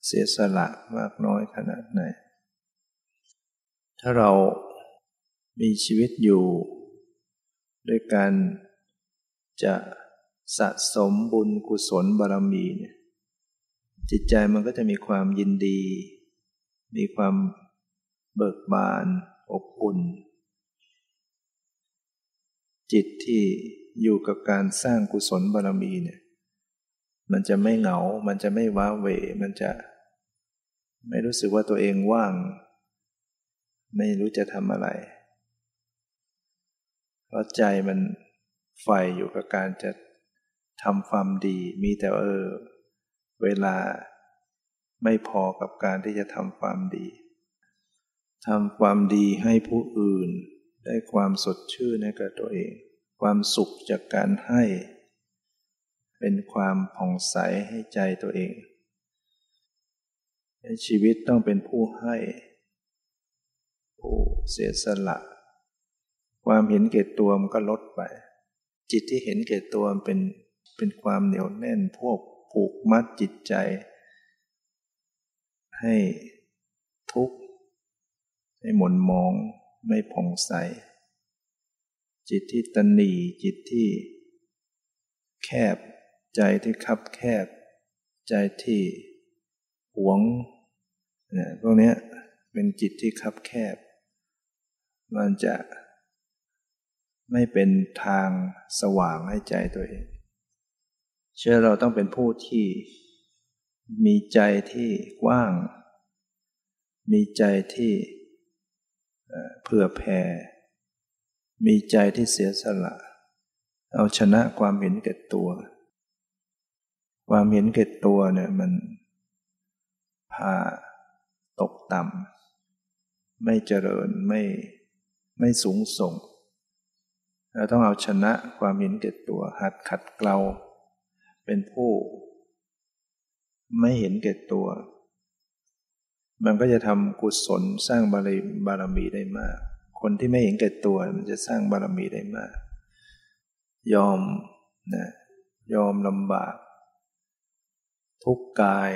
เสียสละมากน้อยขนาดไหน ถ้าเรามีชีวิตอยู่ ด้วยการจะ สะสมบุญกุศลบารมีเนี่ยจิตใจมันก็จะมีความยินดี มีความเบิกบาน อบอุ่น จิตที่อยู่กับการสร้างกุศลบารมีเนี่ย มันจะไม่เหงา มันจะไม่ว้าเหวมันจะ ไม่รู้สึกว่าตัวเองว่าง ไม่รู้จะทำอะไร เพราะใจมันใฝ่อยู่กับการจะ ทำความดีมีแต่เออ เวลาไม่พอกับการที่จะทำความดีทำความดีให้ผู้อื่น ได้ความสดชื่นให้กับตัวเอง ความสุขจากการให้ เป็นความผ่องใสให้ใจตัวเองในชีวิตต้องเป็นผู้ให้ ผู้เสียสละ ความเห็นเกตตัวมันก็ลดไป จิตที่เห็นเกตตัวมันเป็น เป็นความเหนียวแน่นพวกผูกมัดจิตใจ ให้ทุกข์ ให้หม่นมองไม่ผ่องใส จิตที่ตันหนีจิตที่แคบ ใจที่คับแคบ ใจที่หวงเนี่ยพวกนี้เป็นจิตที่คับแคบ มันจะไม่เป็นทางสว่างให้ใจตัวเอง เชื่อเราต้องเป็นผู้ที่มีใจที่กว้าง มีใจที่เผื่อแผ่ มีใจที่เสียสละ เอาชนะความเห็นแก่ตัว ความเห็นแก่ตัวเนี่ยมันพาตกต่ำ ไม่เจริญไม่ไม่สูงส่ง เราต้องเอาชนะความเห็นแก่ตัว หัดขัดเกลา เป็นผู้ ไม่เห็นแก่ตัว มันก็จะทำกุศลสร้างบารบารมีได้มาก คนที่ไม่เห็นแก่ตัวมันจะสร้างบารมีได้มาก ยอมนะยอมลำบาก ทุกกาย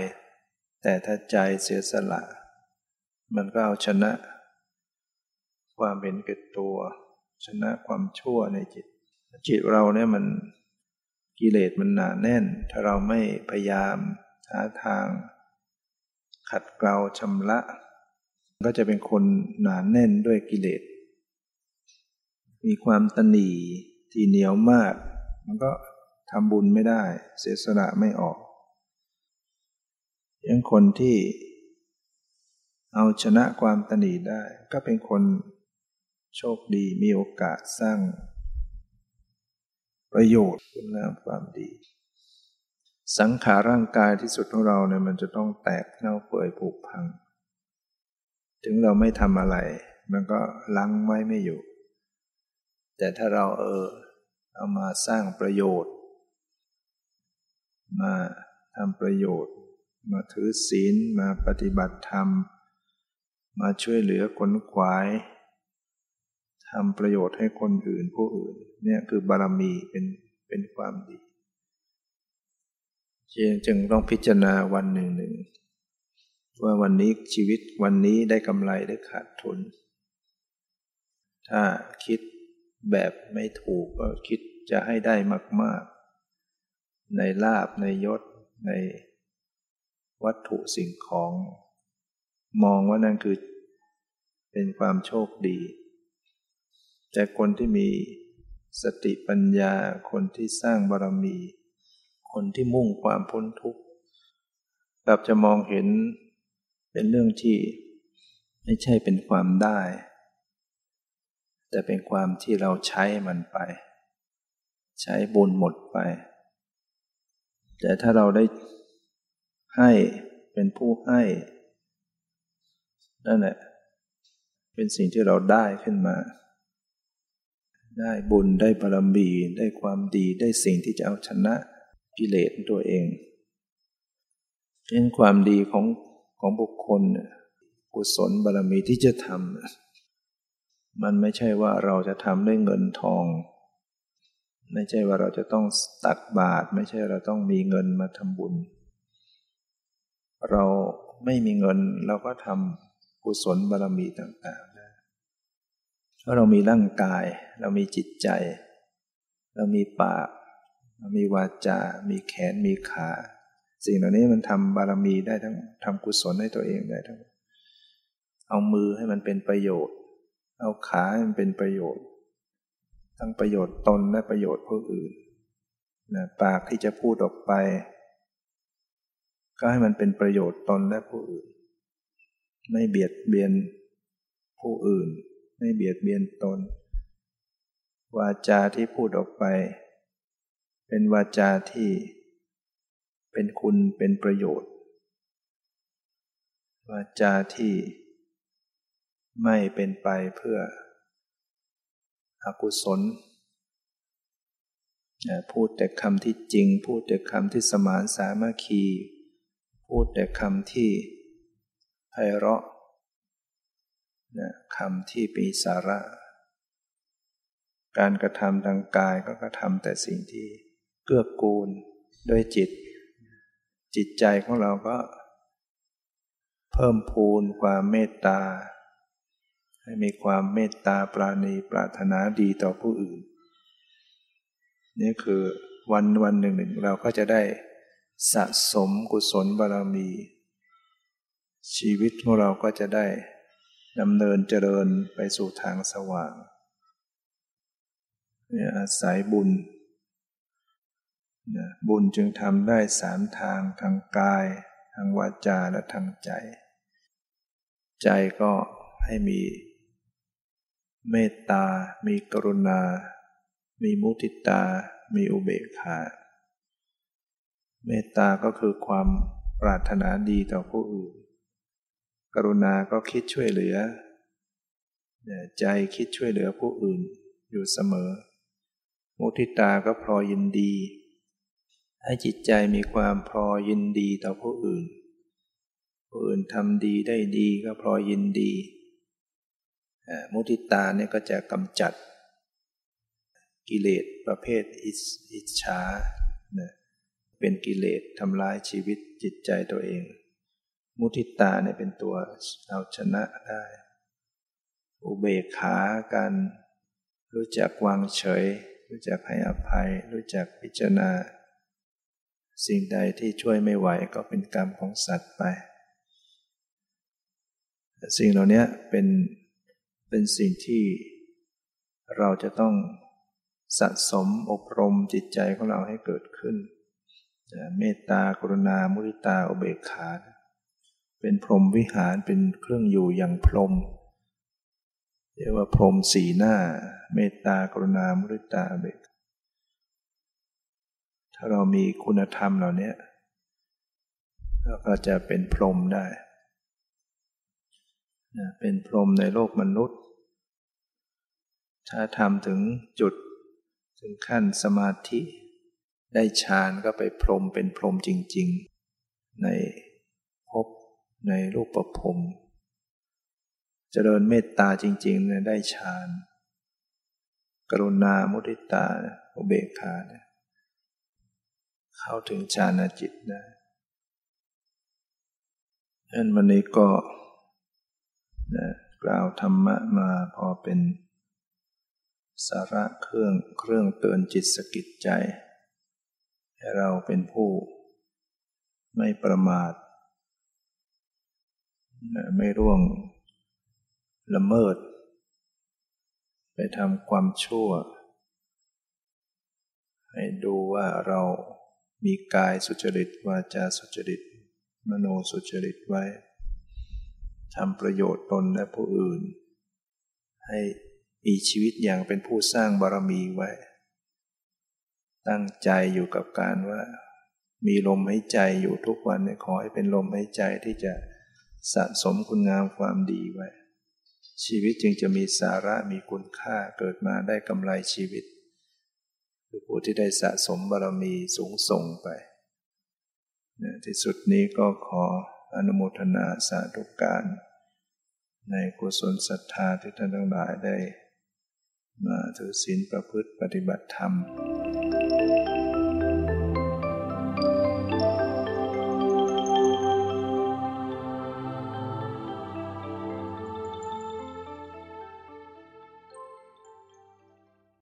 แต่ถ้าใจเสียสละ มันก็เอาชนะ ความเห็นแก่ตัว ชนะความชั่วในจิต จิตเราเนี่ยมัน กิเลสมันหนาแน่น ถ้าเราไม่พยายามหาทาง ขัดเกลาชำระ ก็จะเป็นคนหนาแน่นด้วยกิเลส มีความตนีที่เหนียวมาก มันก็ทำบุญไม่ได้ เสียสละไม่ออก ยังคนที่เอาชนะความตนีได้ ก็เป็นคนโชคดีมีโอกาสสร้าง ประโยชน์คุณงามความดี สังขารร่างกายที่สุดของเราเนี่ยมันจะต้องแตกเน่าเปื่อยผุพัง ถึงเราไม่ทำอะไร มันก็ลังไว้ไม่อยู่ แต่ถ้าเราเออเอามาสร้างประโยชน์ มาทำประโยชน์ มาถือศีลมาปฏิบัติธรรม มาช่วยเหลือคนขวาย ทำประโยชน์ให้คนอื่นผู้อื่น เนี่ยคือบารมีเป็นเป็นความดีจึงต้องพิจารณาวันหนึ่งหนึ่งว่าวันนี้ชีวิตวันนี้ได้กำไรได้ขาดทุน ถ้าคิดแบบไม่ถูกก็คิดจะให้ได้มาก ๆ ในลาบในยศในวัตถุสิ่งของ มองว่านั่นคือเป็นความโชคดี แต่คนที่มีสติปัญญา คนที่สร้างบารมี คนที่มุ่งความพ้นทุกข์กลับจะมองเห็นเป็นเรื่องที่ไม่ใช่เป็นความได้ แต่เป็นความที่เราใช้มันไป ใช้บุญหมดไป แต่ถ้าเราได้ให้เป็นผู้ให้ นั่นแหละเป็นสิ่งที่เราได้ขึ้นมา ได้บุญได้บารมีได้ความดีได้สิ่งที่จะเอาชนะกิเลสตัวเองเช่นความดีของของบุคคลกุศลบารมีที่จะทำมันไม่ใช่ว่าเราจะทำด้วยเงินทอง ไม่ใช่ว่าเราจะต้องตักบาตรไม่ใช่เราต้องมีเงินมาทำบุญ เราไม่มีเงินเราก็ทำกุศลบารมีต่างๆ เพราะเรามีร่างกาย เรามีจิตใจ เรามีปาก เรามีวาจา มีแขนมีขา สิ่งเหล่านี้มันทำบารมีได้ทั้งทำกุศลให้ตัวเองได้ทั้งเอามือให้มันเป็นประโยชน์ เอาขาให้มันเป็นประโยชน์ ทั้งประโยชน์ตนและประโยชน์ผู้อื่นนะปากที่จะพูดออกไป ก็ให้มันเป็นประโยชน์ตนและผู้อื่น ไม่เบียดเบียนผู้อื่น ไม่เบียดเบียนตน วาจาที่พูดออกไป เป็นวาจาที่เป็นคุณเป็นประโยชน์ วาจาที่ไม่เป็นไปเพื่ออกุศลพูดแต่คำที่จริง พูดแต่คำที่สมานสามัคคี พูดแต่คำที่ไพเราะ คำที่มีสาระ การกระทำทางกายก็กระทำแต่สิ่งที่เกื้อกูลด้วยจิต จิตใจของเราก็ เพิ่มพูนความเมตตา ให้มีความเมตตาปราณีปรารถนาดีต่อผู้อื่น นี่คือวันวันหนึ่งหนึ่งเราก็จะได้สะสมกุศลบารมี ชีวิตของเราก็จะได้ ดำเนินเจริญไปสู่ทางสว่างเนี่ยอาศัยบุญบุญจึงทำได้สามทางทางกาย ทางวาจาและทางใจ ใจก็ให้มี เมตตา มีกรุณา มีมุติตา มีอุเบกขา เมตตาก็คือความปรารถนาดีต่อผู้อื่น กรุณาก็คิดช่วยเหลือ ใจคิดช่วยเหลือผู้อื่นอยู่เสมอ มุทิตาก็พลอยยินดี ให้จิตใจมีความพอยินดีต่อผู้อื่น ผู้อื่นทำดีได้ดีก็พอยินดี มุทิตาเนี่ยก็จะกำจัด กิเลสประเภทอิจฉาเป็นกิเลสทำลายชีวิตจิตใจตัวเอง มุทิตาเนี่ยเป็นตัวเอาชนะได้ อุเบกขาการรู้จักวางเฉย รู้จักให้อภัย รู้จักพิจารณา สิ่งใดที่ช่วยไม่ไหวก็เป็นกรรมของสัตว์ไป สิ่งเหล่านี้เป็นเป็นสิ่งที่เราจะต้องสะสมอบรมจิตใจของเราให้เกิดขึ้น เมตตากรุณา มุริตาอุเบกขาเเป็นพรหมวิหารเป็นเครื่องอยู่อย่างพรหมเรียกว่าพรหมสีหน้า เมตตากรุณามุริตาอเบกถ้าเรามีคุณธรรมเหล่านี้เราก็จะเป็นพรหมได้เป็นพรหมในโลกมนุษย์ ถ้าทำถึงจุดถึงขั้นสมาธิ ได้ฌานก็ไปพรหมเป็นพรหมจริง ๆ ใน ในรูปประพรมเจริญเมตตาจริงๆได้ฌาน กรุณามุทิตาอุเบกขาเนี่ยเข้าถึงฌานจิตได้อันวันนี้ก็นะกล่าวธรรมะมาพอเป็นสาระเครื่องเครื่องเตือนจิตสกิดใจ ให้เราเป็นผู้ไม่ประมาท ไม่ร่วงละเมิด ไปทำความชั่ว ให้ดูว่าเรามีกายสุจริตวาจาสุจริต มโนสุจริตไว้ทำประโยชน์ตนและผู้อื่น ให้มีชีวิตอย่างเป็นผู้สร้างบารมีไว้ ตั้งใจอยู่กับการว่า มีลมหายใจอยู่ทุกวันขอให้เป็นลมหายใจที่จะ สะสมคุณงามความดีไว้ ชีวิตจึงจะมีสาระมีคุณค่าเกิดมาได้กำไรชีวิตคือผู้ที่ได้สะสมบารมีสูงส่งไป ที่สุดนี้ก็ขออนุโมทนาสาธุการ ในกุศลศรัทธาที่ท่านทั้งหลายได้ มาถือศีลประพฤติปฏิบัติธรรม